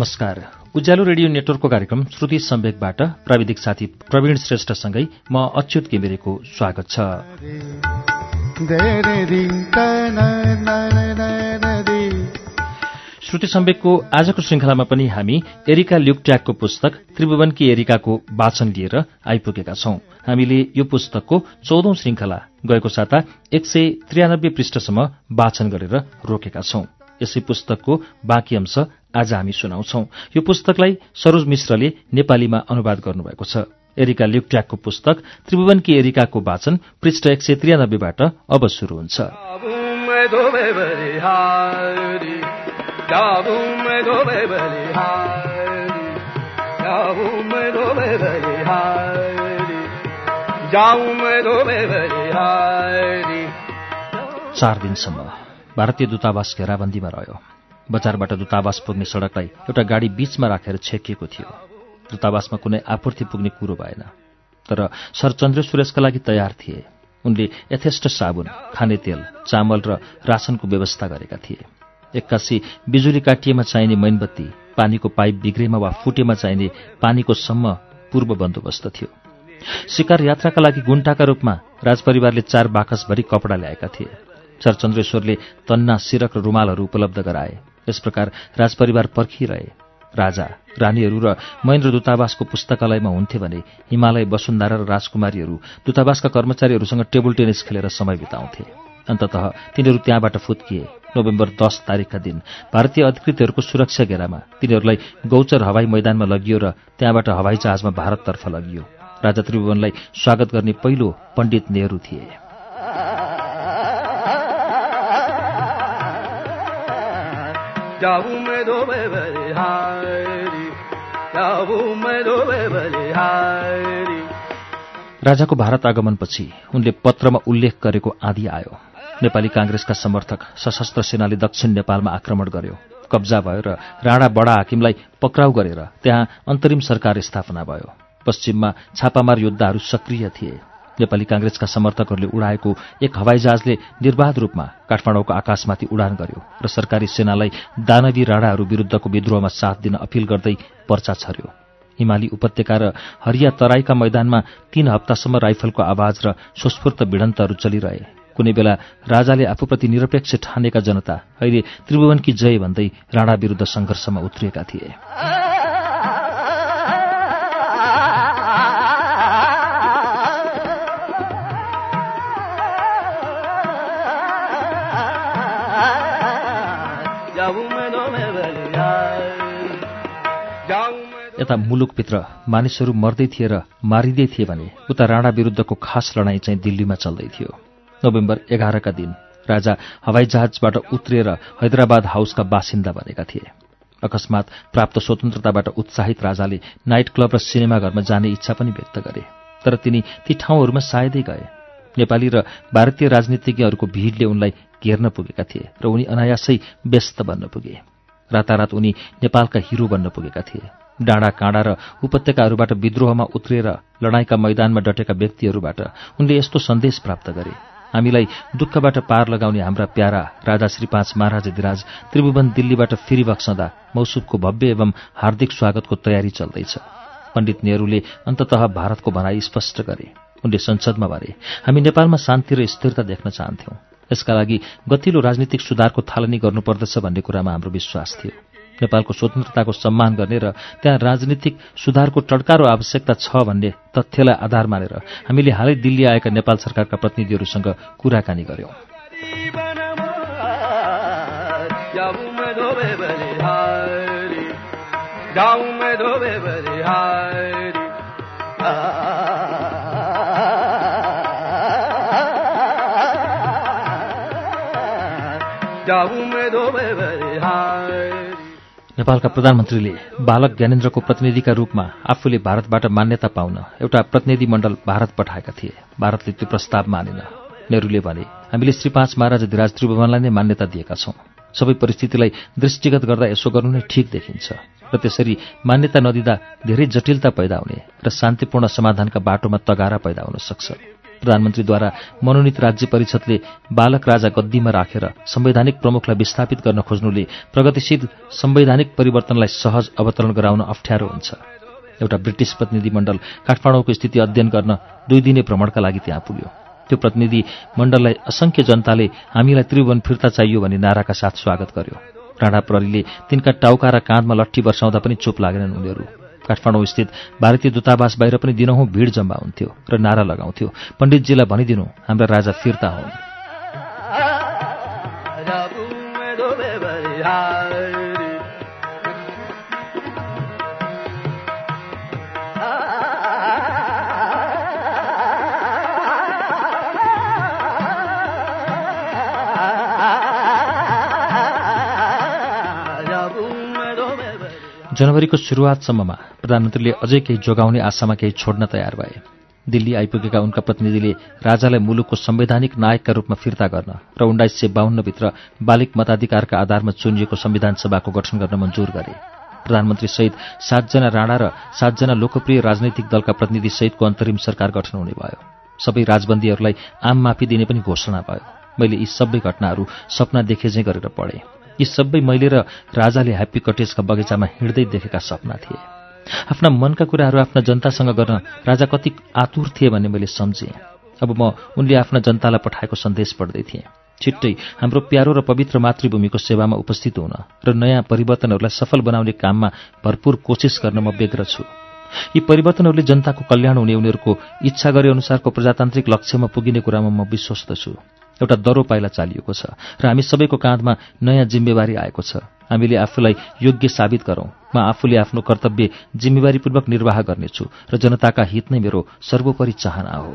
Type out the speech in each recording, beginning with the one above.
नमस्कार। उज्यालो रेडियो नेटवर्कको कार्यक्रम श्रुति सम्वेकबाट प्राविधिक साथी प्रवीण श्रेष्ठसँगै म अच्युत किमिरेको स्वागत छ। श्रुति सम्वेकको आजको श्रृङ्खलामा पनि हामी एरिका ल्युक्ट्याकको पुस्तक त्रिभुवनकी एरिकाको वाचन लिएर आइपुगेका छौं। हामीले यो पुस्तकको चौधौं श्रृङ्खला गएको साता एक सय त्रियानब्बे पृष्ठसम्म वाचन गरेर रोकेका छौं। यसै पुस्तकको बाँकी अंश आज हामी सुनाउँछौ। यो पुस्तकलाई सरोज मिश्रले नेपालीमा अनुवाद गर्नुभएको छ। एरिका ल्युक्ट्याकको पुस्तक त्रिभुवनकी एरिकाको वाचन पृष्ठ एक सय त्रियानब्बेबाट अब शुरू हुन्छ। चार दिनसम्म भारतीय दूतावास घेराबन्दीमा रह्यो। बजारबाट दूतावास पुग्ने सड़कलाई एउटा गाडी बीचमा राखेर छेकिएको थियो। दूतावासमा कुनै आपूर्ति पुग्ने कुरो भएन। तर सर चन्द्र सुरेशका लागि तयार थिए। उनले यथेष्ट साबुन खाने तेल चामल र राशनको व्यवस्था गरेका थिए। एक्कासी बिजुली काटिएमा चाहिने मैनबत्ती पानीको पाइप बिग्रेमा वा फुटेमा चाहिने पानीको सम्म पूर्व बन्दोबस्त थियो। शिकार यात्राका लागि गुन्टाका रूपमा राजपरिवारले चार बाकसभरि कपडा ल्याएका थिए। चरचन्द्रेश्वरले तन्ना सिरक र रुमालहरू उपलब्ध गराए। यस प्रकार राजपरिवार पर्खिरहे। राजा रानीहरू र महेन्द्र दूतावासको पुस्तकालयमा हुन्थे भने हिमालय वसुन्धारा र राजकुमारीहरू दूतावासका कर्मचारीहरूसँग टेबल टेनिस खेलेर समय बिताउँथे। अन्तत तिनीहरू त्यहाँबाट फुत्किए। नोभेम्बर दस तारिकका दिन भारतीय अधिकृतहरूको सुरक्षा घेरामा तिनीहरूलाई गौचर हवाई मैदानमा लगियो र त्यहाँबाट हवाई जहाजमा भारततर्फ लगियो। राजा त्रिभुवनलाई स्वागत गर्ने पहिलो पण्डित नेहरू थिए। राजाको भारत आगमनपछि उनले पत्रमा उल्लेख गरेको आदि आयो। नेपाली काङ्ग्रेसका समर्थक सशस्त्र सेनाले दक्षिण नेपालमा आक्रमण गर्यो। कब्जा भयो र राणा बडा हाकिमलाई पक्राउ गरेर त्यहाँ अन्तरिम सरकार स्थापना भयो। पश्चिममा छापामार योद्धाहरू सक्रिय थिए। नेपाली काङ्ग्रेसका समर्थकहरूले उडाएको एक हवाईजहाजले निर्वाध रूपमा काठमाडौँको आकाशमाथि उडान गर्यो र सरकारी सेनालाई दानवी राणाहरू विरूद्धको विद्रोहमा साथ दिन अपिल गर्दै पर्चा छर्यो। हिमाली उपत्यका र हरिया तराईका मैदानमा तीन हप्तासम्म राइफलको आवाज र सुस्फूर्त भिडन्तहरू चलिरहे। कुनै बेला राजाले आफूप्रति निरपेक्ष ठानेका जनता अहिले त्रिभुवनकी जय भन्दै राणा विरूद्ध सङ्घर्षमा उत्रिएका थिए। यता मुलुकभित्र मानिसहरू मर्दै थिए र मारिँदै थिए भने उता राणा विरूद्धको खास लडाईँ चाहिँ दिल्लीमा चल्दै थियो। नोभेम्बर एघारका दिन राजा हवाईजहाजबाट उत्रिएर हैदराबाद हाउसका बासिन्दा बनेका थिए। अकस्मात प्राप्त स्वतन्त्रताबाट उत्साहित राजाले नाइट क्लब र सिनेमाघरमा जाने इच्छा पनि व्यक्त गरे। तर तिनी ती ठाउँहरूमा सायदै गए। नेपाली र भारतीय राजनीतिज्ञहरूको भिडले उनलाई घेर्न पुगेका थिए र उनी अनायासै व्यस्त बन्न पुगे। रातारात उनी नेपालका हिरो बन्न पुगेका थिए। डाँडा काँडा र उपत्यकाहरूबाट विद्रोहमा उत्रिएर लडाईँका मैदानमा डटेका व्यक्तिहरूबाट उनले यस्तो सन्देश प्राप्त गरे। हामीलाई दुःखबाट पार लगाउने हाम्रा प्यारा राजा श्री पाँच महाराज त्रिभुवन दिल्लीबाट फेरि बक्सँदा मौसुबको भव्य एवं हार्दिक स्वागतको तयारी चल्दैछ। पण्डित नेहरूले अन्ततः भारतको भनाई स्पष्ट गरे। उनले संसदमा भने हामी नेपालमा शान्ति र स्थिरता देख्न चाहन्थ्यौं। यसका लागि गतिलो राजनीतिक सुधारको थालनी गर्नुपर्दछ भन्ने कुरामा हाम्रो विश्वास थियो। नेपालको स्वतन्त्रताको सम्मान गर्ने र त्यहाँ राजनीतिक सुधारको टड्कारो आवश्यकता छ भन्ने तथ्यलाई आधार मानेर हामीले हालै दिल्ली आएका नेपाल सरकारका प्रतिनिधिहरूसँग कुराकानी गर्यौं। नेपालका प्रधानमन्त्रीले बालक ज्ञानेन्द्रको प्रतिनिधिका रूपमा आफूले भारतबाट मान्यता पाउन एउटा प्रतिनिधि मण्डल भारत पठाएका थिए। भारतले त्यो प्रस्ताव मानेन। नेहरूले भने हामीले श्री पाँच महाराज धिराज त्रिभुवनलाई नै मान्यता दिएका छौं। सबै परिस्थितिलाई दृष्टिगत गर्दा यसो गर्नु नै ठिक देखिन्छ। र त्यसरी मान्यता नदिँदा धेरै जटिलता पैदा हुने र शान्तिपूर्ण समाधानका बाटोमा तगारा पैदा हुन सक्छ। प्रधानमन्त्रीद्वारा मनोनित राज्य परिषदले बालक राजा गद्दीमा राखेर संवैधानिक प्रमुखलाई विस्थापित गर्न खोज्नुले प्रगतिशील संवैधानिक परिवर्तनलाई सहज अवतरण गराउन अप्ठ्यारो हुन्छ। एउटा ब्रिटिस प्रतिनिधिमण्डल काठमाडौँको स्थिति अध्ययन गर्न दुई दिने भ्रमणका लागि त्यहाँ पुग्यो। त्यो प्रतिनिधि मण्डललाई असंख्य जनताले हामीलाई त्रिभुवन फिर्ता चाहियो भन्ने नाराका साथ स्वागत गर्यो। राणा प्रहरीले तिनका टाउका र काँधमा लट्ठी वर्षाउँदा पनि चुप लागेनन् उनीहरू। काठमाडौँ स्थित भारतीय दूतावास बाहिर पनि दिनहुँ भिड जम्मा हुन्थ्यो र नारा लगाउँथ्यो। पण्डितजीलाई भनिदिनु हाम्रा राजा फिर्ता हुन्। जनवरीको सुरुवातसम्ममा प्रधानमन्त्रीले अझै केही जोगाउने आशामा केही छोड्न तयार भए। दिल्ली आइपुगेका उनका प्रतिनिधिले राजालाई मुलुकको संवैधानिक नायकका रूपमा फिर्ता गर्न र उन्नाइस सय बाहन्नभित्र बालिक मताधिकारका आधारमा चुनिएको संविधान सभाको गठन गर्न मञ्जुर गरे। प्रधानमन्त्रीसहित सातजना राणा र सातजना लोकप्रिय राजनैतिक दलका प्रतिनिधि सहितको अन्तरिम सरकार गठन हुने भयो। सबै राजबन्दीहरूलाई आम माफी दिने पनि घोषणा भयो। मैले यी सबै घटनाहरू सपना देखे चाहिँ गरेर पढेँ। यी सबै मैले र राजाले ह्याप्पी कटेजका बगैँचामा हिँड्दै देखेका सपना थिए। आफ्ना मनका कुराहरू आफ्ना जनतासँग गर्न राजा कति आतुर थिए भन्ने मैले सम्झेँ। अब म उनले आफ्ना जनतालाई पठाएको सन्देश पढ्दै थिएँ। छिट्टै हाम्रो प्यारो र पवित्र मातृभूमिको सेवामा उपस्थित हुन र नयाँ परिवर्तनहरूलाई सफल बनाउने काममा भरपूर कोसिस गर्न म व्यग्र छु। यी परिवर्तनहरूले जनताको कल्याण हुने उनीहरूको इच्छा गरे अनुसारको प्रजातान्त्रिक लक्ष्यमा पुगिने कुरामा म विश्वस्त छु। एउटा दरो पाइला चालिएको छ र हामी सबैको काँधमा नयाँ जिम्मेवारी आएको छ। हामीले आफूलाई योग्य साबित गरौँ। म आफूले आफ्नो कर्तव्य जिम्मेवारीपूर्वक निर्वाह गर्नेछु र जनताका हित नै मेरो सर्वोपरि चाहना हो।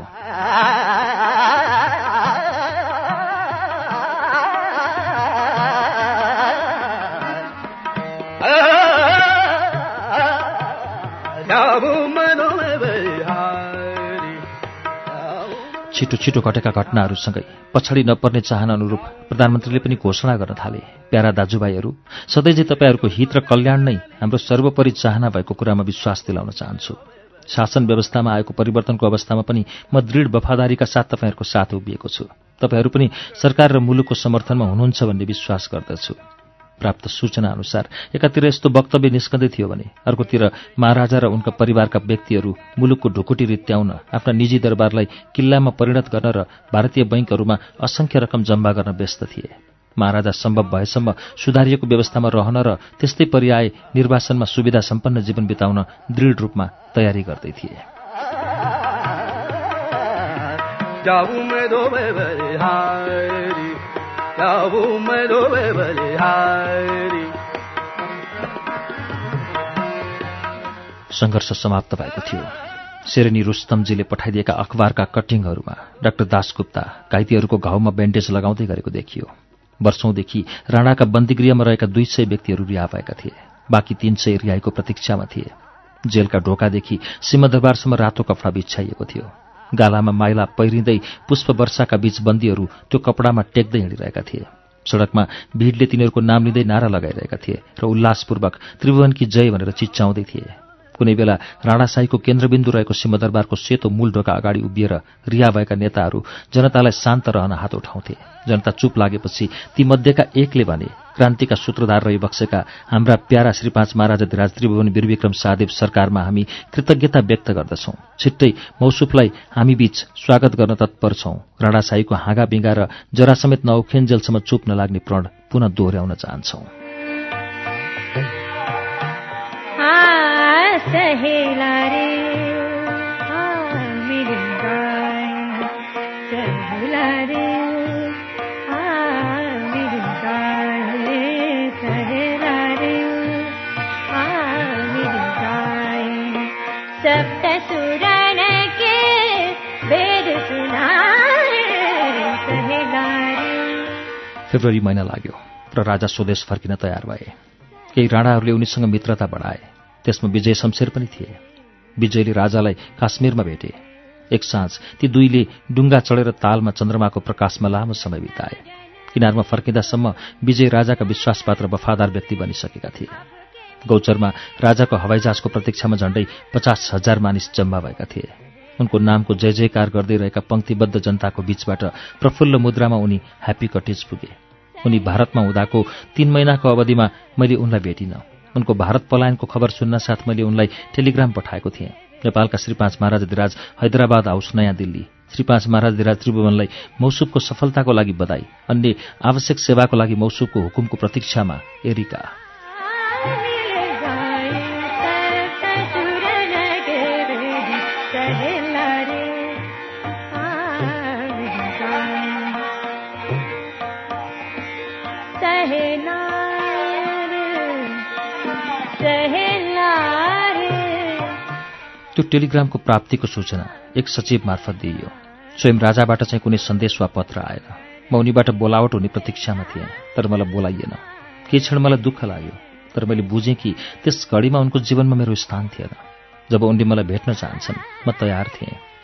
छिटो छिटो घटेका घटनाहरूसँगै पछाडि नपर्ने चाहना अनुरूप प्रधानमन्त्रीले पनि घोषणा गर्न थाले। प्यारा दाजुभाइहरू सधैँ तपाईँहरूको हित र कल्याण नै हाम्रो सर्वोपरि चाहना भएको कुरामा विश्वास दिलाउन चाहन्छु। शासन व्यवस्थामा आएको परिवर्तनको अवस्थामा पनि म दृढ वफादारीका साथ तपाईँहरूको साथ उभिएको छु। तपाईँहरू पनि सरकार र मुलुकको समर्थनमा हुनुहुन्छ भन्ने विश्वास गर्दछु। प्राप्त सूचना अनुसार एकातिर यस्तो वक्तव्य निस्कँदै थियो भने अर्कोतिर महाराजा र उनका परिवारका व्यक्तिहरू मुलुकको ढुकुटी रित्याउन आफ्ना निजी दरबारलाई किल्लामा परिणत गर्न र भारतीय बैङ्कहरूमा असंख्य रकम जम्मा गर्न व्यस्त थिए। महाराजा सम्भव भएसम्म सुधारिएको व्यवस्थामा रहन र त्यस्तै पर्याय निर्वाचनमा सुविधा सम्पन्न जीवन बिताउन दृढ रूपमा तयारी गर्दै थिए। सङ्घर्ष समाप्त भएको थियो। शेरनी रुस्तमजीले पठाइदिएका अखबारका कटिङहरूमा डाक्टर दासगुप्ता घाइतेहरूको घाउमा ब्यान्डेज लगाउँदै गरेको देखियो। वर्षौंदेखि राणाका बन्दीगृहमा रहेका दुई सय व्यक्तिहरू रिहा भएका थिए। बाँकी तीन सय रिहाईको प्रतीक्षामा थिए। जेलका ढोकादेखि सिंहदरबारसम्म रातो कपडा बिछ्याइएको थियो। गालामा माइला पहिरिँदै पुष्प वर्षाका बीच बन्दीहरू त्यो कपडामा टेक्दै हिँडिरहेका थिए। सड़कमा भिडले तिनीहरूको नाम लिँदै नारा लगाइरहेका थिए र उल्लासपूर्वक त्रिभुवनकी जय भनेर चिच्चाउँदै थिए। कुनै बेला राणाशाहीको केन्द्रबिन्दु रहेको सिंहदरबारको सेतो मूल ढोका अगाडि उभिएर रिहा भएका नेताहरू जनतालाई शान्त रहन हात उठाउँथे। जनता चुप लागेपछि तीमध्येका एकले भने क्रान्तिका सूत्रधार रही बक्सेका हाम्रा प्यारा श्री पाँच महाराजा धिराज त्रिभुवन वीरविक्रम साहदेव सरकारमा हामी कृतज्ञता व्यक्त गर्दछौं। छिट्टै मौसुफलाई हामी बीच स्वागत गर्न तत्पर छौं। राणाशाहीको हाँगा बिगा र जरासमेत नौखेन्जेलसम्म चुप नलाग्ने प्रण पुनः दोहोऱ्याउन चाहन्छौ। फेब्रुअरी महिना लाग्यो र राजा स्वदेश फर्किन तयार भए। केही राणाहरूले उनीसँग मित्रता बढाए। त्यसमा विजय शमशेर पनि थिए। विजयले राजालाई काश्मीरमा भेटे। एक साँझ ती दुईले डुङ्गा चढेर तालमा चन्द्रमाको प्रकाशमा लामो समय बिताए। किनारमा फर्किँदासम्म विजय राजाका विश्वासपात्र वफादार व्यक्ति बनिसकेका थिए। गौचरमा राजाको हवाईजहाजको प्रतीक्षामा झण्डै पचास हजार मानिस जम्मा भएका थिए। उनको नामको जय जयकार गर्दै रहेका पङ्क्तिबद्ध जनताको बीचबाट प्रफुल्ल मुद्रामा उनी ह्याप्पी कटेज पुगे। उनी भारतमा हुँदाको तीन महिनाको अवधिमा मैले उनलाई भेटिनँ। उनको भारत पलायनको खबर सुन्न साथ मैले उनलाई टेलिग्राम पठाएको थिएँ। नेपालका श्री पाँच महाराज धिराज हैदराबाद हाउस नयाँ दिल्ली। श्री पाँच महाराज धिराज त्रिभुवनलाई मौसुबको सफलताको लागि बधाई। अन्य आवश्यक सेवाको लागि मौसुबको हुकुमको प्रतीक्षामा एरिका। त्यो टेलिग्रामको प्राप्तिको सूचना एक सचिव मार्फत दिइयो। स्वयं राजाबाट चाहिँ कुनै सन्देश वा पत्र आएन। म उनीबाट बोलावट हुने प्रतीक्षामा थिएँ तर मलाई बोलाइएन। केही क्षण मलाई दुःख लाग्यो तर मैले बुझेँ कि त्यस घडीमा उनको जीवनमा मेरो स्थान थिएन। जब उनले मलाई भेट्न चाहन्छन् म तयार थिएँ।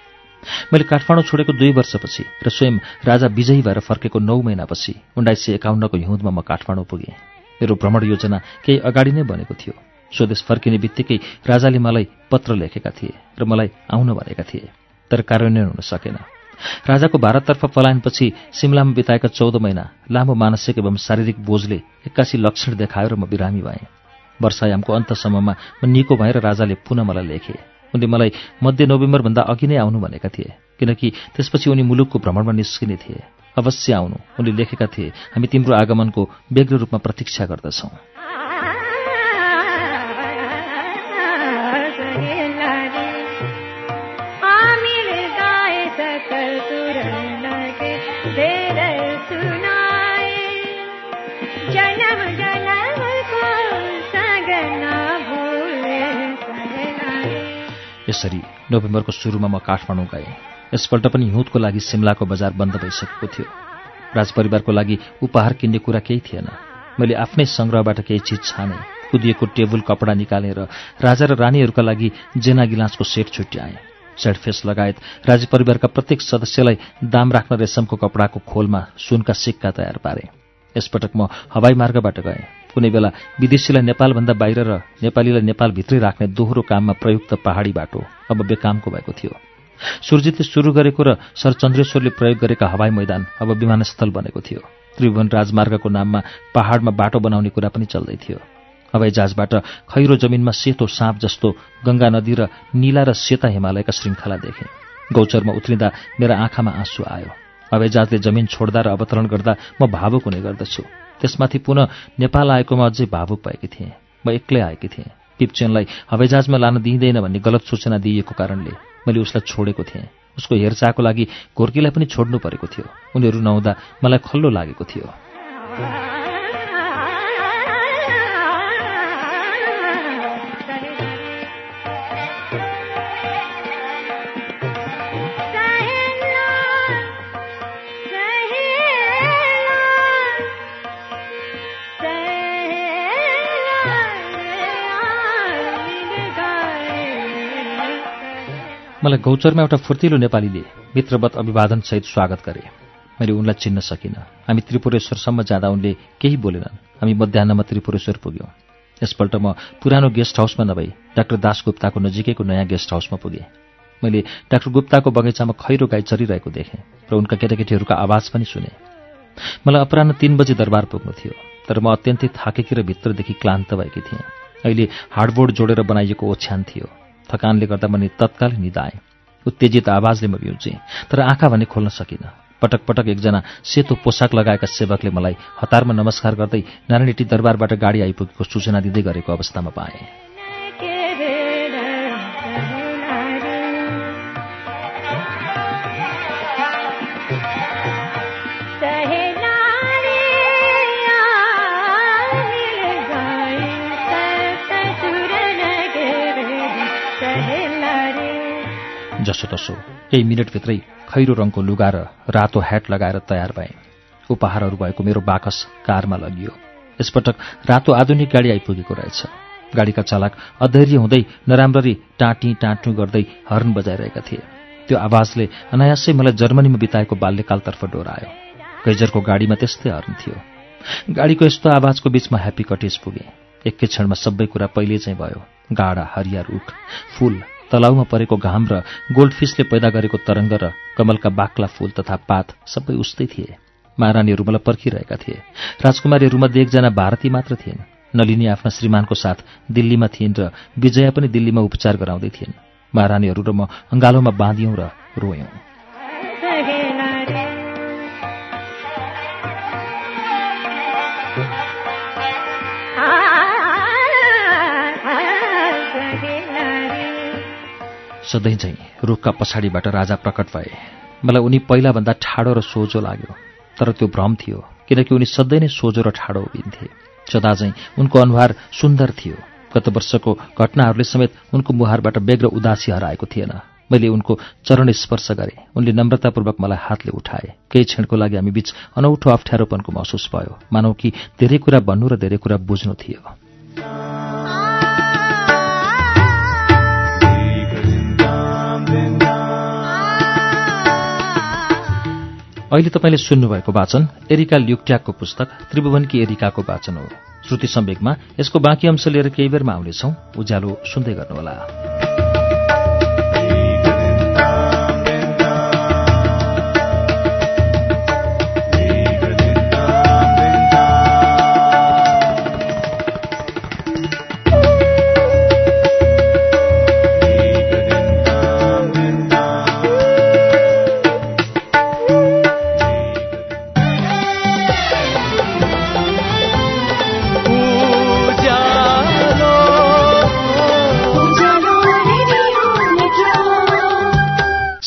मैले काठमाडौँ छोडेको दुई वर्षपछि र स्वयं राजा विजयी भएर फर्केको नौ महिनापछि उन्नाइस सय एकाउन्नको हिउँदमा म काठमाडौँ पुगेँ। मेरो भ्रमण योजना केही अगाडि नै बनेको थियो। स्वदेश फर्किने बित्तिकै राजाले मलाई पत्र लेखेका थिए र मलाई आउन भनेका थिए तर कार्यान्वयन हुन सकेन। राजाको भारततर्फ पलायनपछि सिमलामा बिताएका चौध महिना लामो मानसिक एवं शारीरिक बोझले एक्कासी लक्षण देखायो र म बिरामी भएँ। वर्षायामको अन्तसम्ममा म निको भएर राजाले पुनः मलाई लेखे। उनले मलाई मध्य नोभेम्बरभन्दा अघि नै आउनु भनेका थिए किनकि त्यसपछि उनी मुलुकको भ्रमणमा निस्किने थिए। अवश्य आउनु उनले लेखेका थिए हामी तिम्रो आगमनको बेग्र रूपमा प्रतीक्षा गर्दछौँ। यसरी नोभेम्बरको सुरुमा म काठमाडौँ गएँ। यसपल्ट पनि हिउँदको लागि सिमलाको बजार बन्द भइसकेको थियो। राजपरिवारको लागि उपहार किन्ने कुरा केही थिएन। मैले आफ्नै सङ्ग्रहबाट केही चिज छाने कुदिएको टेबुल कपडा निकालेर राजा र रानीहरूका लागि जेना गिलासको सेट छुट्याएँ। सेडफेस लगायत राजपरिवारका प्रत्येक सदस्यलाई दाम राख्न रेशमको कपडाको खोलमा सुनका सिक्का तयार पारे। यसपटक म हवाई मार्गबाट गएँ। कुनै बेला विदेशीलाई नेपालभन्दा बाहिर र नेपालीलाई नेपालभित्रै राख्ने दोहोरो काममा प्रयुक्त पहाडी बाटो अब बेकामको भएको थियो। सुरजितले सुरु गरेको र सर चन्द्रेश्वरले प्रयोग गरेका हवाई मैदान अब विमानस्थल बनेको थियो। त्रिभुवन राजमार्गको नाममा पहाडमा बाटो बनाउने कुरा पनि चल्दै थियो। हवाई जहाजबाट खैरो जमिनमा सेतो साँप जस्तो गङ्गा नदी र निला र सेता हिमालयका श्रृङ्खला देखे। गौचरमा उत्रिँदा मेरा आँखामा आँसु आयो। हवाईजहाजले जमिन छोड्दा र अवतरण गर्दा म भावुक हुने गर्दछु। त्यसमाथि पुनः नेपाल आएकोमा अझै भावुक भएकी थिएँ। म एक्लै आएकी थिएँ। किपचेनलाई हवाईजहाजमा लान दिइँदैन भन्ने गलत सूचना दिइएको कारणले मैले उसलाई छोडेको थिएँ। उसको हेरचाहको लागि घोर्कीलाई पनि छोड्नु परेको थियो। उनीहरू नहुँदा मलाई खल्लो लागेको थियो। मलाई गौचरमा एउटा फुर्तिलो नेपालीले मित्रवत अभिवादनसहित स्वागत गरे। मैले उनलाई चिन्न सकिनँ। हामी त्रिपुरेश्वरसम्म जाँदा उनले केही बोलेनन्। हामी मध्याहमा त्रिपुरेश्वर पुग्यौँ। यसपल्ट म पुरानो गेस्ट हाउसमा नभई डाक्टर दास गुप्ताको नजिकैको नयाँ गेस्ट हाउसमा पुगेँ। मैले डाक्टर गुप्ताको बगैँचामा खैरो गाई चरिरहेको देखेँ र उनका केटाकेटीहरूका आवाज पनि सुने। मलाई अपराह तीन बजी दरबार पुग्नु थियो तर म अत्यन्तै थाकेकी र भित्रदेखि क्लान्त भएकी थिएँ। अहिले हार्डबोर्ड जोडेर बनाइएको ओछ्यान थियो। थकानले गर्दा मैले तत्काल निदाएँ। उत्तेजित आवाजले म बिउजेँ तर आँखा भने खोल्न सकिनँ। पटक पटक एकजना सेतो पोसाक लगाएका सेवकले मलाई हतारमा नमस्कार गर्दै नारायणटी दरबारबाट गाडी आइपुगेको सूचना दिँदै गरेको अवस्थामा पाएँ। जसोतसो केही मिनटभित्रै खैरो रङको लुगा र रातो ह्याट लगाएर तयार भएँ। उपहारहरू भएको मेरो बाकस कारमा लगियो। यसपटक रातो आधुनिक गाडी आइपुगेको रहेछ। गाडीका चालक अधैर्य हुँदै नराम्ररी टाँटी टाँटु गर्दै हर्न बजाइरहेका थिए। त्यो आवाजले अनायासै मलाई जर्मनीमा बिताएको बाल्यकालतर्फ डोरायो। गैजरको गाडीमा त्यस्तै हर्न थियो। गाडीको यस्तो आवाजको बीचमा ह्याप्पी कटेज पुगे। एकै क्षणमा सबै कुरा पहिले चाहिँ भयो। गाडा हरिया रुख फूल तलाउमा परेको घाम र गोल्डफिसले पैदा गरेको तरङ्ग र कमलका बाक्ला फूल तथा पात सबै उस्तै थिए। महारानीहरू मलाई पर्खिरहेका थिए। राजकुमारीहरूमध्ये एकजना भारती मात्र थिइन्। नलिनी आफ्ना श्रीमानको साथ दिल्लीमा थिइन् र विजया पनि दिल्लीमा उपचार गराउँदै थिइन्। महारानीहरू र म अङ्गालोमा बाँधियौँ र रोयौँ। सधैँ चाहिँ रुखका पछाडिबाट राजा प्रकट भए। मलाई उनी पहिलाभन्दा ठाडो र सोझो लाग्यो तर त्यो भ्रम थियो किनकि उनी सधैँ नै सोझो र ठाडो उभिन्थे सदा चाहिँ उनको अनुहार सुन्दर थियो। गत वर्षको घटनाहरूले समेत उनको मुहारबाट बेग्र उदासी हराएको थिएन। मैले उनको चरण स्पर्श गरेँ। उनले नम्रतापूर्वक मलाई हातले उठाए। केही क्षणको लागि हामी बीच अनौठो अप्ठ्यारोपनको महसुस भयो। मानौ कि धेरै कुरा भन्नु र धेरै कुरा बुझ्नु थियो। अहिले तपाईँले सुन्नुभएको वाचन एरिका ल्युक्ट्याकको पुस्तक त्रिभुवनकी एरिकाको वाचन हो। श्रुति सम्वेकमा यसको बाँकी अंश लिएर केही बेरमा आउनेछौ। उज्यालो सुन्दै गर्नुहोला।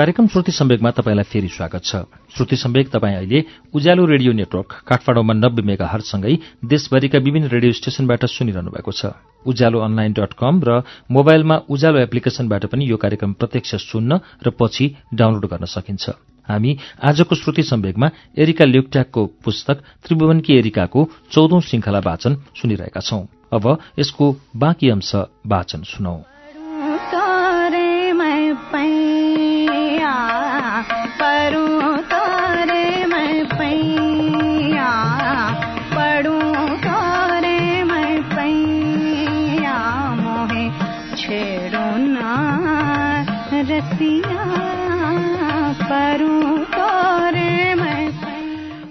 कार्यक्रम श्रुति सम्वेकमा तपाईँलाई फेरि स्वागत छ। श्रुति सम्वेक तपाईँ अहिले उज्यालो रेडियो नेटवर्क काठमाडौँमा नब्बे मेगा हरसँगै देशभरिका विभिन्न रेडियो स्टेशनबाट सुनिरहनु भएको छ। उज्यालो अनलाइन डट कम र मोबाइलमा उज्यालो एप्लिकेशनबाट पनि यो कार्यक्रम प्रत्यक्ष सुन्न र पछि डाउनलोड गर्न सकिन्छ। हामी आजको श्रुति सम्वेकमा एरिका ल्युक्ट्याकको पुस्तक त्रिभुवनकी एरिकाको चौधौं श्रृंखला वाचन सुनिरहेका छौं। अब यसको बाँकी अंश वाचन सुनौ।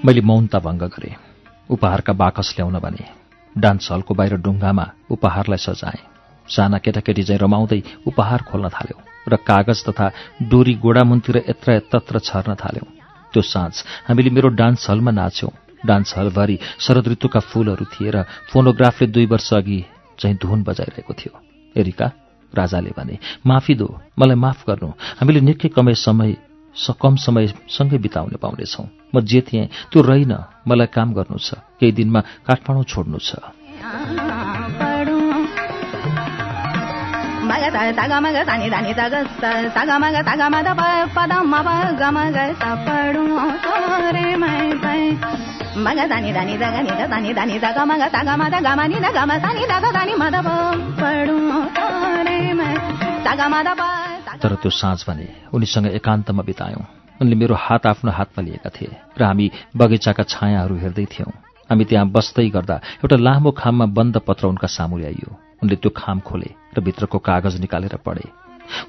मैले मौनता भङ्ग गरेँ। उपहारका बाकस ल्याउन भने डान्स हलको बाहिर डुङ्गामा उपहारलाई सजाएँ। साना केटाकेटी चाहिँ रमाउँदै उपहार खोल्न थाल्यो र कागज तथा डोरी गोडामुनतिर यत्र यत्र छर्न थाल्यौं। त्यो साँझ हामीले मेरो डान्स हलमा नाच्यौं। डान्स हलभरि शरद ऋतुका फूलहरू थिए र फोनोग्राफले दुई वर्ष अघि चाहिँ धुन बजाइरहेको थियो। एरिका राजाले भने माफी दो मलाई माफ गर्नु। हामीले निकै कमै समय कम समय सँगै बिताउने पाउनेछौ। म जे थिएँ त्यो रहिन। मलाई काम गर्नु छ। केही दिनमा काठमाडौँ छोड्नु छ। तर त्यो साँझ भने उनीसँग एकान्तमा बितायौँ। उनले मेरो हात आफ्नो हातमा लिएका थिए र हामी बगैँचाका छायाहरू हेर्दै थियौँ। हामी त्यहाँ बस्दै गर्दा एउटा लामो खाममा बन्द पत्र उनका सामु ल्याइयो उनले त्यो खाम खोले र भित्रको कागज निकालेर पढे।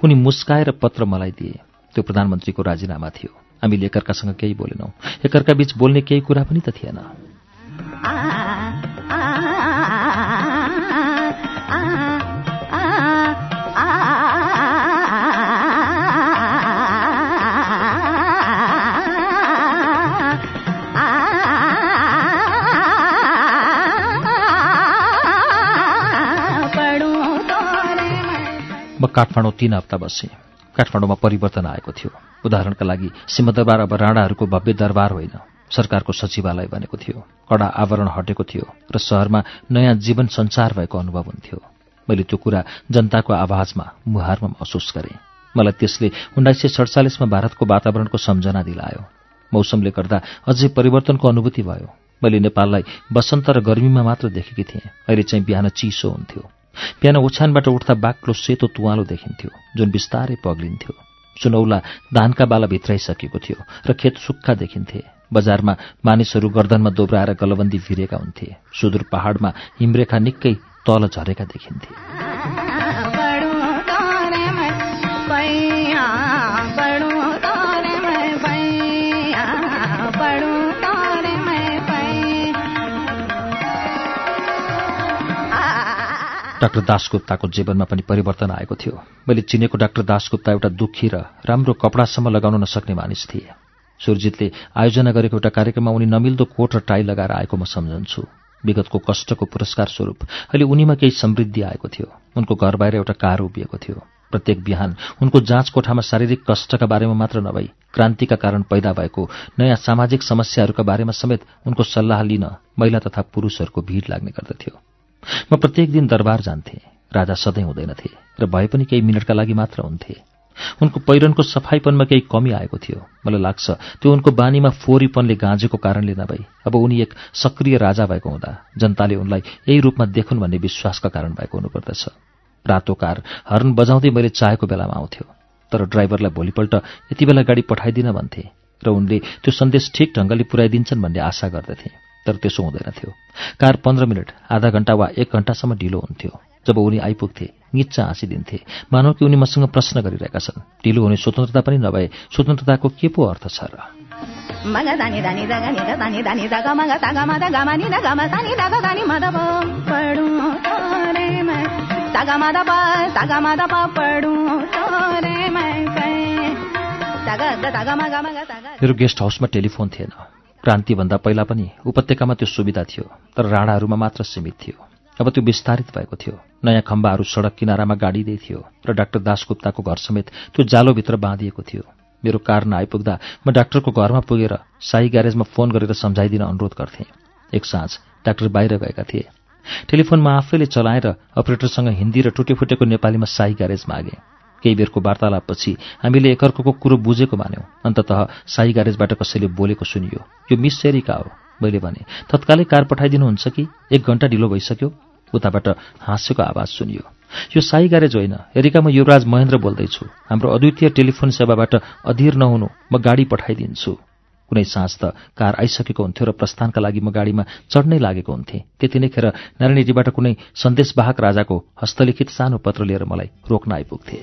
उनी मुस्काएर पत्र मलाई दिए। त्यो प्रधानमन्त्रीको राजीनामा थियो। हामीले एकअर्कासँग केही बोलेनौँ। एकअर्का बीच बोल्ने केही कुरा पनि त थिएन। म काठमाडौँ तीन हप्ता बसेँ। काठमाडौँमा परिवर्तन आएको थियो। उदाहरणका लागि सिंहदरबार अब राणाहरूको भव्य दरबार होइन सरकारको सचिवालय बनेको थियो। कडा आवरण हटेको थियो र शहरमा नयाँ जीवन सञ्चार भएको अनुभव हुन्थ्यो। मैले त्यो कुरा जनताको आवाजमा मुहारमा महसुस गरेँ। मलाई त्यसले उन्नाइस सय सडचालिसमा भारतको वातावरणको सम्झना दिलायो। मौसमले गर्दा अझै परिवर्तनको अनुभूति भयो। मैले नेपाललाई बसन्त र गर्मीमा मात्र देखेकी थिएँ। अहिले चाहिँ बिहान चिसो हुन्थ्यो। बिहान ओछ्यानबाट उठ्दा बाक्लो सेतो तुवालो देखिन्थ्यो जुन बिस्तारै पग्लिन्थ्यो। सुनौला धानका बाला भित्राइसकेको थियो र खेत सुक्खा देखिन्थे। बजारमा मानिसहरू गर्दनमा दोब्राएर गलबन्दी भिरेका हुन्थे। सुदूर पहाडमा हिमरेखा निकै तल झरेका देखिन्थे। डाक्टर दासगुप्ताको जीवनमा पनि परिवर्तन आएको थियो। मैले चिनेको डाक्टर दासगुप्ता एउटा दुःखी र राम्रो कपडासम्म लगाउन नसक्ने मानिस थिए। सुरजितले आयोजना गरेको एउटा कार्यक्रममा उनी नमिल्दो कोट र टाई लगाएर आएको म सम्झन्छु। विगतको कष्टको पुरस्कार स्वरूप अहिले उनीमा केही समृद्धि आएको थियो। उनको घर बाहिर एउटा कार उभिएको थियो। प्रत्येक बिहान उनको जाँच कोठामा शारीरिक कष्टका बारेमा मात्र नभई क्रान्तिका कारण पैदा भएको नयाँ सामाजिक समस्याहरूका बारेमा समेत उनको सल्लाह लिन महिला तथा पुरूषहरूको भिड लाग्ने गर्दथ्यो। म प्रत्येक दिन दरबार जान्थे। राजा सधैँ हुँदैनथे र भए पनि केही मिनटका लागि मात्र हुन्थे। उनको पहिरनको सफाईपनमा केही कमी आएको थियो। मलाई लाग्छ त्यो उनको बानीमा फोहोरीपनले गाँजेको कारणले नभई अब उनी एक सक्रिय राजा भएको हुँदा जनताले उनलाई यही रूपमा देखुन् भन्ने विश्वासका कारण भएको हुनुपर्दछ। रातो कार हर्न बजाउँदै मैले चाहेको बेलामा आउँथ्यो। तर ड्राइभरलाई भोलिपल्ट यति बेला गाडी पठाइदिन भन्थे र उनले त्यो सन्देश ठिक ढङ्गले पुर्याइदिन्छन् भन्ने आशा गर्दथे। तर त्यसो हुँदैनथ्यो कार पन्ध्र मिनट आधा घण्टा वा एक घण्टासम्म ढिलो हुन्थ्यो। जब उनी आइपुग्थे निच्चा हाँसिदिन्थे। मानव कि उनी मसँग प्रश्न गरिरहेका छन्? ढिलो हुने स्वतन्त्रता पनि नभए स्वतन्त्रताको के पो अर्थ छ र? मेरो गेस्ट हाउसमा टेलिफोन थिएन। क्रान्तिभन्दा पहिला पनि उपत्यकामा त्यो सुविधा थियो तर राणाहरूमा मात्र सीमित थियो। अब त्यो विस्तारित भएको थियो। नयाँ खम्बाहरू सडक किनारामा गाडिँदै थियो र डाक्टर दासगुप्ताको घर समेत त्यो जालोभित्र बाँधिएको थियो। मेरो कार नआइपुग्दा म डाक्टरको घरमा पुगेर साई ग्यारेजमा फोन गरेर सम्झाइदिन अनुरोध गर्थेँ। एक साँझ डाक्टर बाहिर गएका थिए। टेलिफोनमा आफैले चलाएर अपरेटरसँग हिन्दी र टुटेफुटेको नेपालीमा साई ग्यारेज मागे केही बेरको वार्तालापपछि हामीले एकअर्को कुरो बुझेको मान्यौँ। अन्तत साई ग्यारेजबाट कसैले बोलेको सुनियो यो मिस सेरिका हो। मैले भने तत्कालै कार पठाइदिनुहुन्छ कि? एक घन्टा ढिलो भइसक्यो। उताबाट हाँस्यको आवाज सुनियो यो साई ग्यारेज होइन। एरिका म युवराज महेन्द्र बोल्दैछु हाम्रो अद्वितीय टेलिफोन सेवाबाट अधीर नहुनु म गाडी पठाइदिन्छु। कुनै साँझ त कार आइसकेको हुन्थ्यो र प्रस्थानका लागि म गाडीमा चढ्नै लागेको हुन्थेँ। त्यति नै खेर नारायणीजीबाट कुनै सन्देशवाहक राजाको हस्तलिखित सानो पत्र लिएर मलाई रोक्न आइपुग्थे।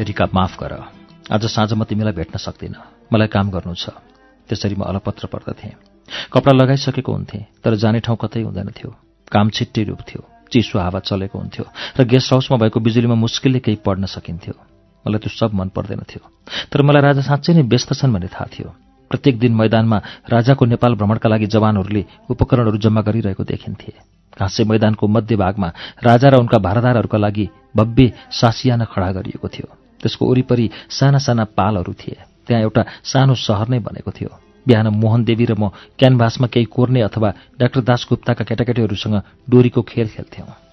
रिका माफ गर। आज साँझ म तिमीलाई भेट्न सक्दिनँ। मलाई काम गर्नु छ। त्यसरी म अलपत्र पर्दथेँ कपडा लगाइसकेको हुन्थेँ तर जाने ठाउँ कतै हुँदैनथ्यो काम छिट्टै थियो। चिसो हावा चलेको हुन्थ्यो। र गेस्ट हाउसमा भएको बिजुलीमा मुस्किलले केही पढ्न सकिन्थ्यो। मलाई त्यो सब मन पर्दैनथ्यो तर मलाई राजा साँच्चै नै व्यस्त छन् भन्ने थाहा थियो। प्रत्येक दिन मैदानमा राजाको नेपाल भ्रमणका लागि जवानहरूले उपकरणहरू जम्मा गरिरहेको देखिन्थे। घाँसे मैदानको मध्यभागमा राजा र उनका भारदारहरूका लागि भव्य सासियाना खडा गरिएको थियो। त्यसको वरिपरि साना साना पालहरू थिए। त्यहाँ एउटा सानो सहर नै बनेको थियो। बिहान मोहन देवी र म क्यानभासमा केही कोर्ने अथवा डाक्टर दासगुप्ताका केटाकेटीहरूसँग डोरीको खेल खेल्थ्यौँ।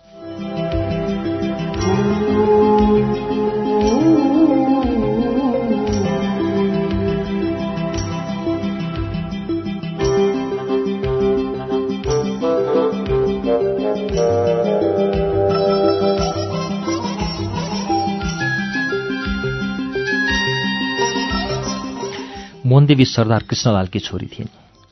मोहनदेवी सरदार कृष्णलालकी छोरी थिइन्।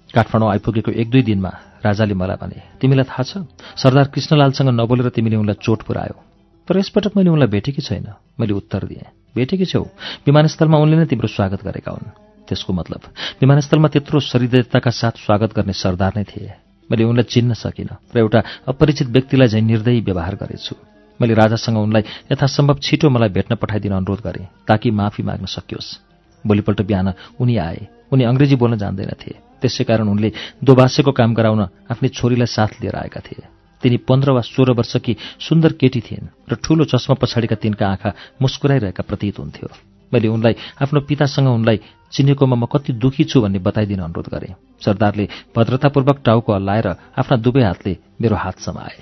काठमाडौँ आइपुगेको एक दुई दिनमा राजाले मलाई भने तिमीलाई थाहा छ सरदार कृष्णलालसँग नबोलेर तिमीले उनलाई चोट पुऱ्यायो। तर यसपटक मैले उनलाई भेटेकी छैन मैले उत्तर दिएँ। भेटेकी छौ विमानस्थलमा उनले नै तिम्रो स्वागत गरेका हुन्। त्यसको मतलब विमानस्थलमा त्यत्रो सरिदयताका साथ स्वागत गर्ने सरदार नै थिए। मैले उनलाई चिन्न सकिनँ र एउटा अपरिचित व्यक्तिलाई झैँ निर्दयी व्यवहार गरेछु। मैले राजासँग उनलाई यथासम्भव छिटो मलाई भेट्न पठाइदिन अनुरोध गरेँ ताकि माफी माग्न सकियोस्। भोलिपल्ट बिहान उनी आए। उनी अङ्ग्रेजी बोल्न जान्दैनथे त्यसै कारण उनले दोबासेको काम गराउन आफ्नी छोरीलाई साथ लिएर आएका थिए। तिनी पन्ध्र वा सोह्र वर्षकी सुन्दर केटी थिइन् र ठूलो चस्मा पछाडिका तिनका आँखा मुस्कुराइरहेका प्रतीत हुन्थ्यो। मैले उनलाई आफ्नो पितासँग उनलाई चिनेकोमा म कति दुखी छु भन्ने बताइदिन अनुरोध गरेँ। सरदारले भद्रतापूर्वक टाउको हल्लाएर आफ्ना दुवै हातले मेरो हात समाए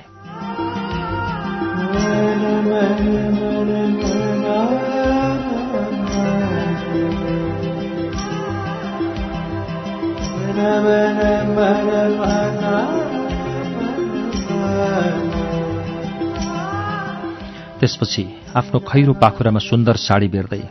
त्यसपछि आफ्नो खैरो पाखुरामा सुन्दर साडी बेर्दै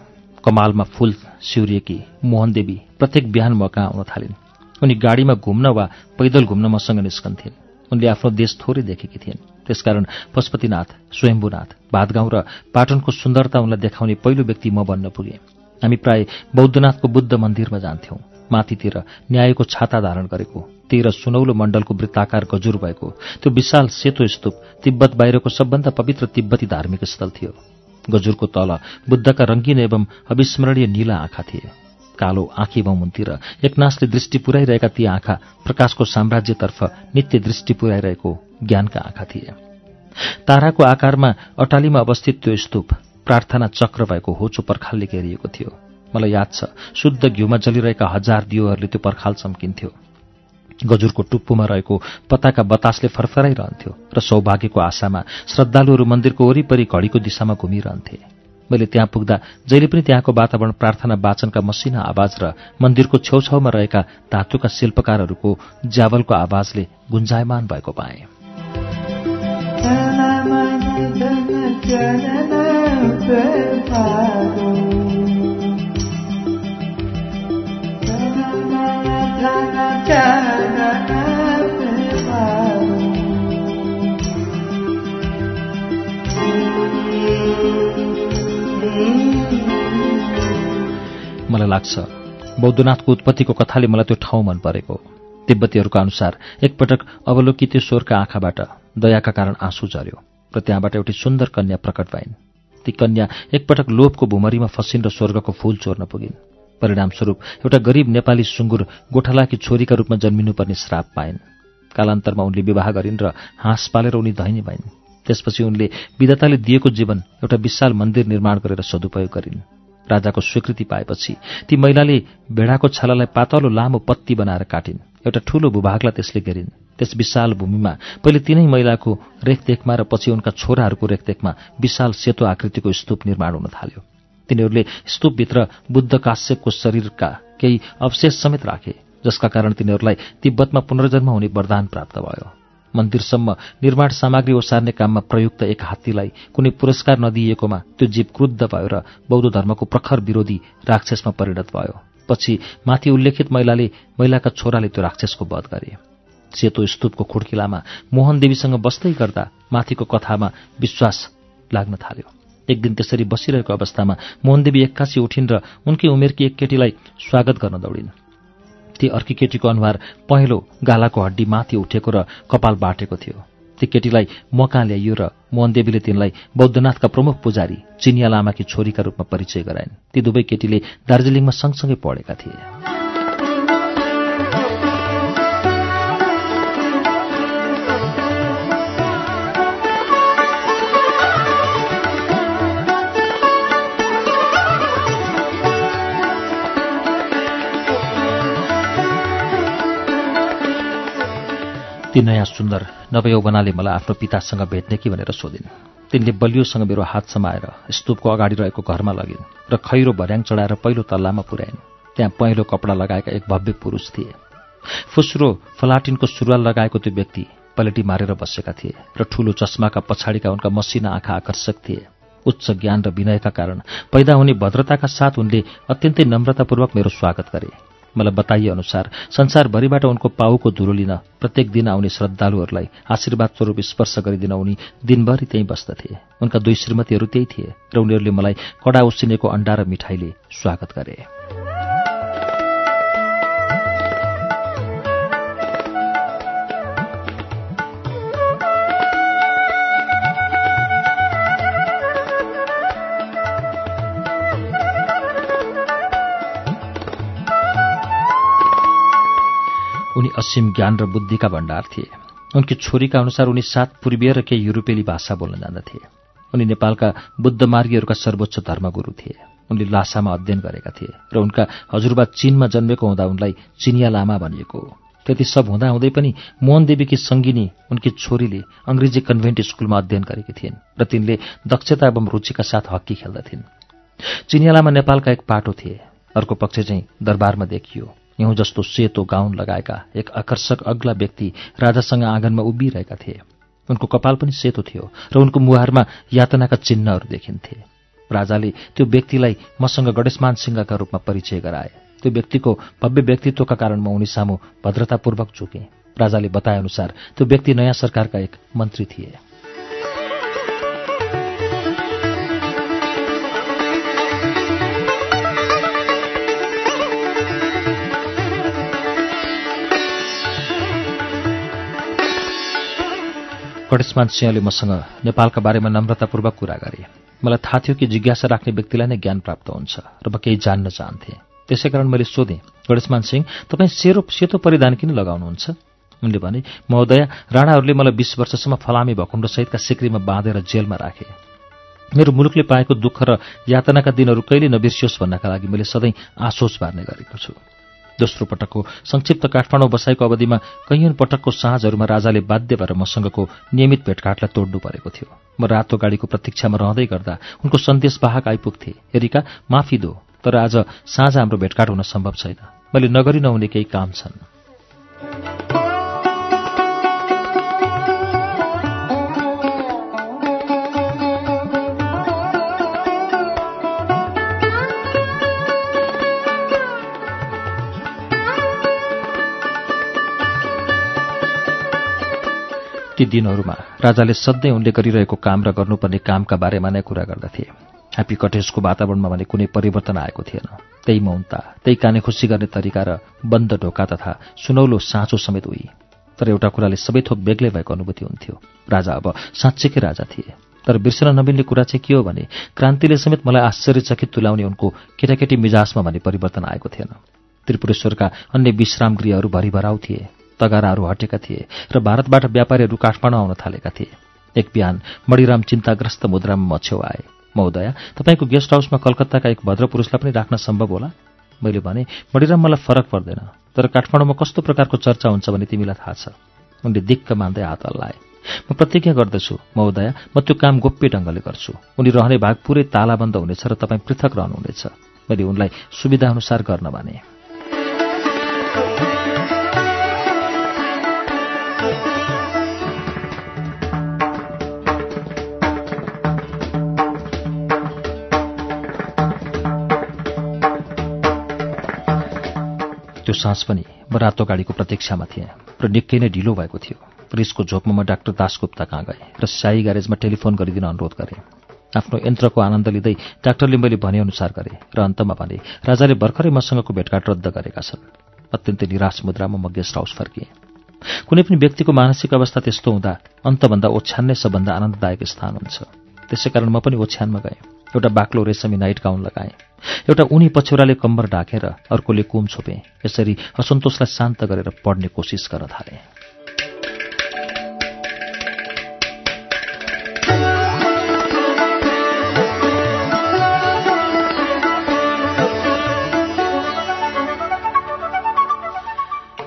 कमालमा फूल सिउरिएकी मोहनदेवी प्रत्येक बिहान म कहाँ आउन थालिन्। उनी गाडीमा घुम्न वा पैदल घुम्न मसँग निस्कन्थिन्। उनले आफ्नो देश थोरै देखेकी थिइन्। त्यसकारण पशुपतिनाथ स्वयम्भूनाथ भातगाउँ र पाटनको सुन्दरता उनलाई देखाउने पहिलो व्यक्ति म बन्न पुगेँ। हामी प्राय बौद्धनाथको बुद्ध मन्दिरमा जान्थ्यौँ। माथितिर न्यायको छाता धारण गरेको तेह्र सुनौलो मण्डलको वृत्ताकार गजुर भएको त्यो विशाल सेतो स्तूप तिब्बत बाहिरको सबभन्दा पवित्र तिब्बती धार्मिक स्थल थियो। गजुरको तल बुद्धका रङ्गीन एवं अविस्मरणीय नीला आँखा थिए। कालो आँखी मुनतिर एकनाशले दृष्टि पुर्याइरहेका ती आँखा प्रकाशको साम्राज्यतर्फ नित्य दृष्टि पुर्याइरहेको ज्ञानका आँखा थिए। ताराको आकारमा अटालीमा अवस्थित त्यो स्तूप प्रार्थना चक्र भएको होचो पर्खालले घेरिएको थियो। मलाई याद छ शुद्ध घिउमा जलिरहेका हजार दियोहरूले त्यो पर्खाल चम्किन्थ्यो। गजुरको टुप्पोमा रहेको पताका बतासले फरफराइरहन्थ्यो र सौभाग्यको आशामा श्रद्धालुहरू मन्दिरको वरिपरि घडीको दिशामा घुमिरहन्थे। मैले त्यहाँ पुग्दा जहिले पनि त्यहाँको वातावरण प्रार्थना वाचनका मसिना आवाज र मन्दिरको छेउछाउमा रहेका धातुका शिल्पकारहरूको ज्यावलको आवाजले गुन्जायमान भएको पाएँ। मलाई लाग्छ बौद्धनाथको उत्पत्तिको कथाले मलाई त्यो ठाउँ मन परेको। तिब्बतीहरूको अनुसार एकपटक अवलोकित स्वरका आँखाबाट दयाका कारण आँसु झर्यो र त्यहाँबाट एउटी सुन्दर कन्या प्रकट भइन्। ती कन्या एकपटक लोभको भुमरीमा फसिन् र स्वर्गको फूल चोर्न पुगिन्। परिणामस्वरूप एउटा गरीब नेपाली सुँगुर गोठालाकी छोरीका रूपमा जन्मिनुपर्ने श्राप पाइन्। कालान्तरमा उनले विवाह गरिन् र हाँस पालेर उनी धैनी भइन्। त्यसपछि उनले विधाताले दिएको जीवन एउटा विशाल मन्दिर निर्माण गरेर सदुपयोग गरिन्। राजाको स्वीकृति पाएपछि ती महिलाले भेडाको छालालाई पातलो लामो पत्ती बनाएर काटिन्। एउटा ठूलो भूभागलाई त्यसले घेरिन्। त्यस विशाल भूमिमा पहिले तिनै महिलाको रेखदेखमा र पछि उनका छोराहरूको रेखदेखमा विशाल सेतो आकृतिको स्तूप निर्माण हुन थाल्यो। तिनीहरूले स्तूपभित्र बुद्ध काश्यपको शरीरका केही अवशेष समेत राखे जसका कारण तिनीहरूलाई तिब्बतमा पुनर्जन्म हुने वरदान प्राप्त भयो। मन्दिरसम्म निर्माण सामग्री ओसार्ने काममा प्रयुक्त एक हात्तीलाई कुनै पुरस्कार नदिइएकोमा त्यो जीव क्रुद्ध भयो र बौद्ध धर्मको प्रखर विरोधी राक्षसमा परिणत भयो। पछि माथि उल्लेखित महिलाले महिलाका छोराले त्यो राक्षसको वध गरे। सेतो स्तूपको खुड्किलामा मोहन देवीसँग बस्दै गर्दा माथिको कथामा विश्वास लाग्न थाल्यो। एक दिन त्यसरी बसिरहेको अवस्थामा मोहनदेवी एक्कासी उठिन् र उनकी उमेरकी एक केटीलाई स्वागत गर्न दौडिन्। ती अर्की केटीको अनुहार पहेँलो गालाको हड्डी माथि उठेको र कपाल बाटेको थियो। ती केटीलाई म कहाँ ल्याइयो र मोहनदेवीले तिनलाई बौद्धनाथका प्रमुख पुजारी चिनिया लामाकी छोरीका रूपमा परिचय गराइन्। ती दुवै केटीले दार्जिलिङमा सँगसँगै पढेका थिए। ती नयाँ सुन्दर नवयौवनाले मलाई आफ्नो पितासँग भेट्ने कि भनेर सोधिन्। तिनले बलियोसँग मेरो हात समाएर स्तूपको अगाडि रहेको घरमा लगिन् र खैरो भर्याङ चढाएर पहिलो तल्लामा पुर्याइन्। त्यहाँ पहेँलो कपडा लगाएका एक भव्य पुरुष थिए। फुस्रो फलाटिनको सुरुवाल लगाएको त्यो व्यक्ति पलेटी मारेर बसेका थिए र ठूलो चस्माका पछाडिका उनका मसिना आँखा आकर्षक थिए। उच्च ज्ञान र विनयका कारण पैदा हुने भद्रताका साथ उनले अत्यन्तै नम्रतापूर्वक मेरो स्वागत गरे। मलाई बताइए अनुसार संसारभरिबाट उनको पाउको धुलो लिन प्रत्येक दिन आउने श्रद्धालुहरूलाई आशीर्वाद स्वरूप स्पर्श गरिदिन उनी दिनभरि त्यहीँ बस्दथे। उनका दुई श्रीमतीहरू त्यही थिए र उनीहरूले मलाई कडा उसिनेको अण्डा र मिठाईले स्वागत गरे। असीम ज्ञान र बुद्धिका भण्डार थिए। उनकी छोरीका अनुसार उनी सात पूर्वीय र केही युरोपेली भाषा बोल्न जान्दथे उनी नेपालका बुद्ध मार्गीहरूका सर्वोच्च धर्मगुरु थिए। उनले लासामा अध्ययन गरेका थिए र उनका हजुरबा चीनमा जन्मेको हुँदा उनलाई चिनिया लामा भनिएको त्यति सब हुँदाहुँदै पनि मोहन देवीकी सङ्गिनी उनकी छोरीले अङ्ग्रेजी कन्भेन्ट स्कुलमा अध्ययन गरेकी थिइन् र तिनले दक्षता एवं रुचिका साथ हक्की खेल्दथिन्। चिनियालामा नेपालका एक पाटो थिए। अर्को पक्ष चाहिँ दरबारमा देखियो। हिउँ जस्तो सेतो गाउन लगाएका एक आकर्षक अग्ला व्यक्ति राजासँग आँगनमा उभिरहेका थिए। उनको कपाल पनि सेतो थियो र उनको मुहारमा यातनाका चिन्हहरू देखिन्थे। राजाले त्यो व्यक्तिलाई मसँग गणेशमान सिंहका रूपमा परिचय गराए। त्यो व्यक्तिको भव्य व्यक्तित्वका कारण म उनी सामु भद्रतापूर्वक झुकेँ। राजाले बताएअनुसार त्यो व्यक्ति नयाँ सरकारका एक मन्त्री थिए। गणेशमान सिंहले मसँग नेपालका बारेमा नम्रतापूर्वक कुरा गरे। मलाई थाहा थियो कि जिज्ञासा राख्ने व्यक्तिलाई नै ज्ञान प्राप्त हुन्छ र म केही जान्न चाहन्थेँ। त्यसै कारण मैले सोधेँ गणेशमान सिंह तपाईँ सेरो सेतो परिधान किन लगाउनुहुन्छ? उनले भने महोदय राणाहरूले मलाई बिस वर्षसम्म फलामी भकुण्डसहितका सिक्रीमा बाँधेर जेलमा राखे। मेरो मुलुकले पाएको दुःख र यातनाका दिनहरू कहिले नबिर्सियोस् भन्नका लागि मैले सधैँ आसोच बार्ने गरेको छु। दोस्रो पटकको संक्षिप्त काठमाडौँ बसाइको अवधिमा कैयन पटकको साँझहरूमा राजाले बाध्य भएर मसँगको नियमित भेटघाटलाई तोड्नु परेको थियो। म रातो गाडीको प्रतीक्षामा रहँदै गर्दा उनको सन्देशवाहक आइपुग्थे। हेरिका माफी दो तर आज साँझ हाम्रो भेटघाट हुन सम्भव छैन। मैले नगरी नहुने केही काम छन्। ती दिनहरूमा राजाले सधैँ उनले गरिरहेको काम र गर्नुपर्ने कामका बारेमा नै कुरा गर्दथे। ह्याप्पी कटेजको वातावरणमा भने कुनै परिवर्तन आएको थिएन। त्यही मौनता त्यही काने खुसी गर्ने तरिका र बन्द ढोका तथा सुनौलो साँचो समेत उही। तर एउटा कुराले सबै थोक बेग्लै भएको अनुभूति हुन्थ्यो। राजा अब साँच्चैकै राजा थिए। तर बिर्सन नमिल्ने कुरा चाहिँ के हो भने क्रान्तिले समेत मलाई आश्चर्यचकित तुल्याउने उनको केटाकेटी मिजाजमा भने परिवर्तन आएको थिएन। त्रिपुरेश्वरका अन्य विश्राम गृहहरू भरिभराउ थिए। तगाराहरू हटेका थिए र भारतबाट व्यापारीहरू काठमाडौँ आउन थालेका थिए। एक बिहान मणिराम चिन्ताग्रस्त मुद्रामा मछ्यौ आए। महोदय तपाईँको गेस्ट हाउसमा कलकत्ताका एक भद्र पुरुषलाई पनि राख्न सम्भव होला? मैले भने मणिराम मलाई फरक पर्दैन तर काठमाडौँमा कस्तो प्रकारको चर्चा हुन्छ भने तिमीलाई थाहा छ? उनले दिक्क मान्दै हात हल्लाए। म प्रतिज्ञा गर्दछु महोदय म त्यो काम गोप्य ढङ्गले गर्छु। उनी रहने भाग पुरै तालाबन्द हुनेछ र तपाईँ पृथक रहनुहुनेछ। मैले उनलाई सुविधाअनुसार गर्न भने। त्यो सास पनि म रातो गाडीको प्रतीक्षामा थिएँ। र निकै नै ढिलो भएको थियो। रिसको झोकमा म डाक्टर दासगुप्ता कहाँ गएँ र साई ग्यारेजमा टेलिफोन गरिदिन अनुरोध गरेँ। आफ्नो यन्त्रको आनन्द लिँदै डाक्टरले मैले भनेअनुसार गरेँ र अन्तमा भने राजाले भर्खरै मसँगको भेटघाट रद्द गरेका छन्। अत्यन्तै निराश मुद्रामा म गेस्ट हाउस फर्किएँ। कुनै पनि व्यक्तिको मानसिक अवस्था त्यस्तो हुँदा अन्तभन्दा ओछ्यान नै सबभन्दा आनन्ददायक स्थान हुन्छ। त्यसै कारण म पनि ओछ्यानमा गएँ। एउटा बाक्लो रेशमी नाइट गाउन लगाएँ। एउटा उनी पछ्यौराले कम्बर ढाकेर अर्कोले कुम छोपे यसरी असन्तोषलाई शान्त गरेर पढ्ने कोसिस गर्न थाले।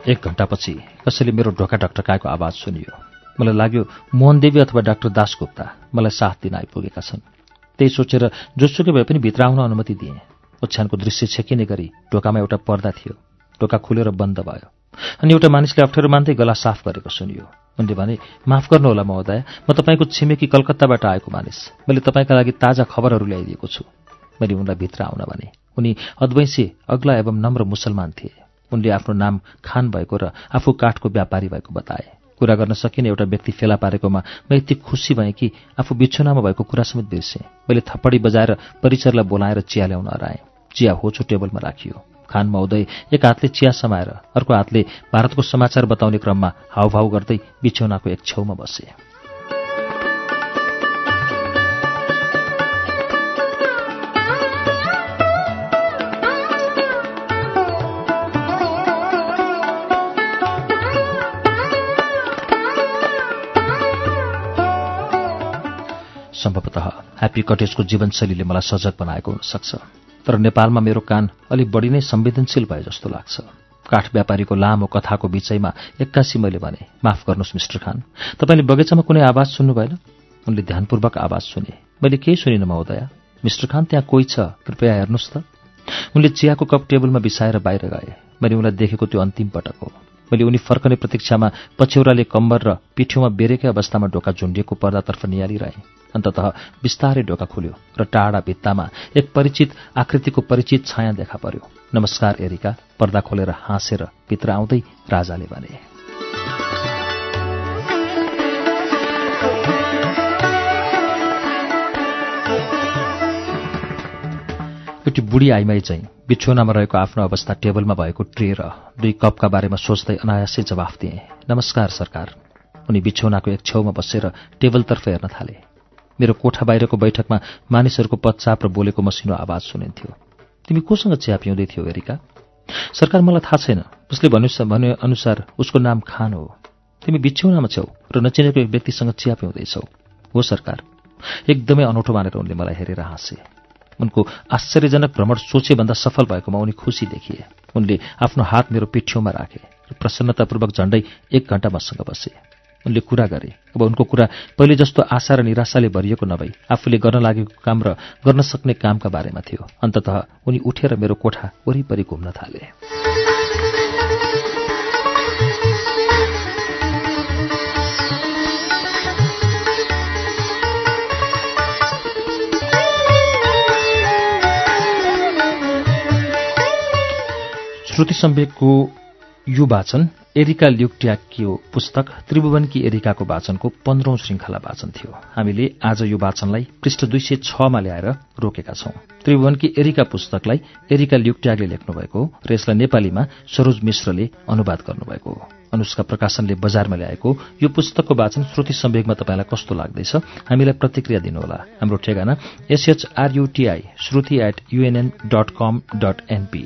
एक घण्टापछि कसैले मेरो ढोका ढकढकाएको आवाज सुनियो। मलाई लाग्यो मोहनदेवी अथवा डाक्टर दासगुप्ता मलाई साथ दिन आइपुगेका छन्। त्यही सोचेर जोसुकै भए पनि भित्र आउन अनुमति दिएँ। ओछ्यानको दृश्य छेकिने गरी ढोकामा एउटा पर्दा थियो। ढोका खुलेर बन्द भयो। अनि एउटा मानिसले अप्ठ्यारो मान्दै गला साफ गरेको सुनियो। उनले भने माफ गर्नुहोला महोदय म तपाईँको छिमेकी कलकत्ताबाट आएको मानिस। मैले तपाईँका लागि ताजा खबरहरू ल्याइदिएको छु। मैले उनलाई भित्र आउन भने। उनी अद्वैंशी अग्ला एवं नम्र मुसलमान थिए। उनले आफ्नो नाम खान भएको र आफू काठको व्यापारी भएको बताए। कुरा गर्न सकिने एउटा व्यक्ति फेला पारेकोमा म यति खुसी भएँ कि आफू बिछुनामा भएको कुरा समेत बिर्सेँ। मैले थप्पडी बजाएर परिचरलाई बोलाएर चिया ल्याउन हराएँ। चिया होचो टेबलमा राखियो। खान महोदय एक हातले चिया समाएर अर्को हातले भारतको समाचार बताउने क्रममा हाउभाउ गर्दै बिछौनाको एक छेउमा बसे। सम्भवतः ह्याप्पी कटेजको जीवनशैलीले मलाई सजग बनाएको हुनसक्छ। तर नेपालमा मेरो कान अलिक बढी नै संवेदनशील भए जस्तो लाग्छ। काठ व्यापारीको लामो कथाको विषयमा एक्कासी मैले भने माफ गर्नुहोस् मिस्टर खान। तपाईँले बगैँचामा कुनै आवाज सुन्नु भएन? उनले ध्यानपूर्वक आवाज सुने। मैले केही सुनिनँ महोदया मिस्टर खान त्यहाँ कोही छ? कृपया हेर्नुहोस् त। उनले चियाको कप टेबलमा बिसाएर बाहिर गए। मैले उनलाई देखेको त्यो अन्तिम पटक हो। मैले उनी फर्कने प्रतीक्षामा पछ्यौराले कम्बर र पिठ्यौमा बेरेकै अवस्थामा ढोका झुन्डिएको पर्दातर्फ निहालिरहेँ। अन्ततः बिस्तारै ढोका खुल्यो र टाढा भित्तामा एक परिचित आकृतिको परिचित छाया देखा पर्यो। नमस्कार एरिका। पर्दा खोलेर हाँसेर भित्र आउँदै राजाले भने एउटी बुढी आइमाई चाहिँ बिछोनामा रहेको आफ्नो अवस्था टेबलमा भएको ट्रे र दुई कपका बारेमा सोच्दै अनायासै जवाफ दिए। नमस्कार सरकार। उनी बिछौनाको एक छेउमा बसेर टेबलतर्फ हेर्न थाले। मेरो कोठा बाहिरको बैठकमा मानिसहरूको पच्चाप र बोलेको मसिनो आवाज सुनिन्थ्यो। तिमी कोसँग चिया पिउँदै थियौ एरिका? सरकार मलाई थाहा छैन। उसले भन्नु भने अनुसार उसको नाम खान हो। तिमी बिछौनामा छेउ र नचिनेको एक व्यक्तिसँग चिया पिउँदैछौ। हो सरकार। एकदमै अनौठो मानेर उनले मलाई हेरेर हाँसे। उनको आश्चर्यजनक भ्रमण सोचेभन्दा सफल भएकोमा उनी खुसी देखिए। उनले आफ्नो हात मेरो पिठ्यौमा राखे र प्रसन्नतापूर्वक झण्डै एक घण्टा मसँग बसे। उनले कुरा गरे। अब उनको कुरा पहिले जस्तो आशा र निराशाले भरिएको नभई आफूले गर्न लागेको काम र गर्न सक्ने कामका बारेमा थियो। अन्तत उनी उठेर मेरो कोठा वरिपरि घुम्न थाले। श्रुति सम्वेकको यो वाचन एरिका ल्युक्ट्याकियो पुस्तक त्रिभुवनकी एरिकाको वाचनको पन्ध्रौं श्रृङ्खला वाचन थियो। हामीले आज यो वाचनलाई पृष्ठ दुई सय छमा ल्याएर रोकेका छौं। त्रिभुवनकी एरिका पुस्तकलाई एरिका ल्युक्ट्यागले लेख्नुभएको र यसलाई नेपालीमा सरोज मिश्रले अनुवाद गर्नुभएको। हो अनुष्का प्रकाशनले बजारमा ल्याएको यो पुस्तकको वाचन श्रुति सम्वेकमा तपाईँलाई कस्तो लाग्दैछ हामीलाई प्रतिक्रिया दिनुहोला। हाम्रो ठेगाना S H R U T I Shruti at U N N dot com dot NP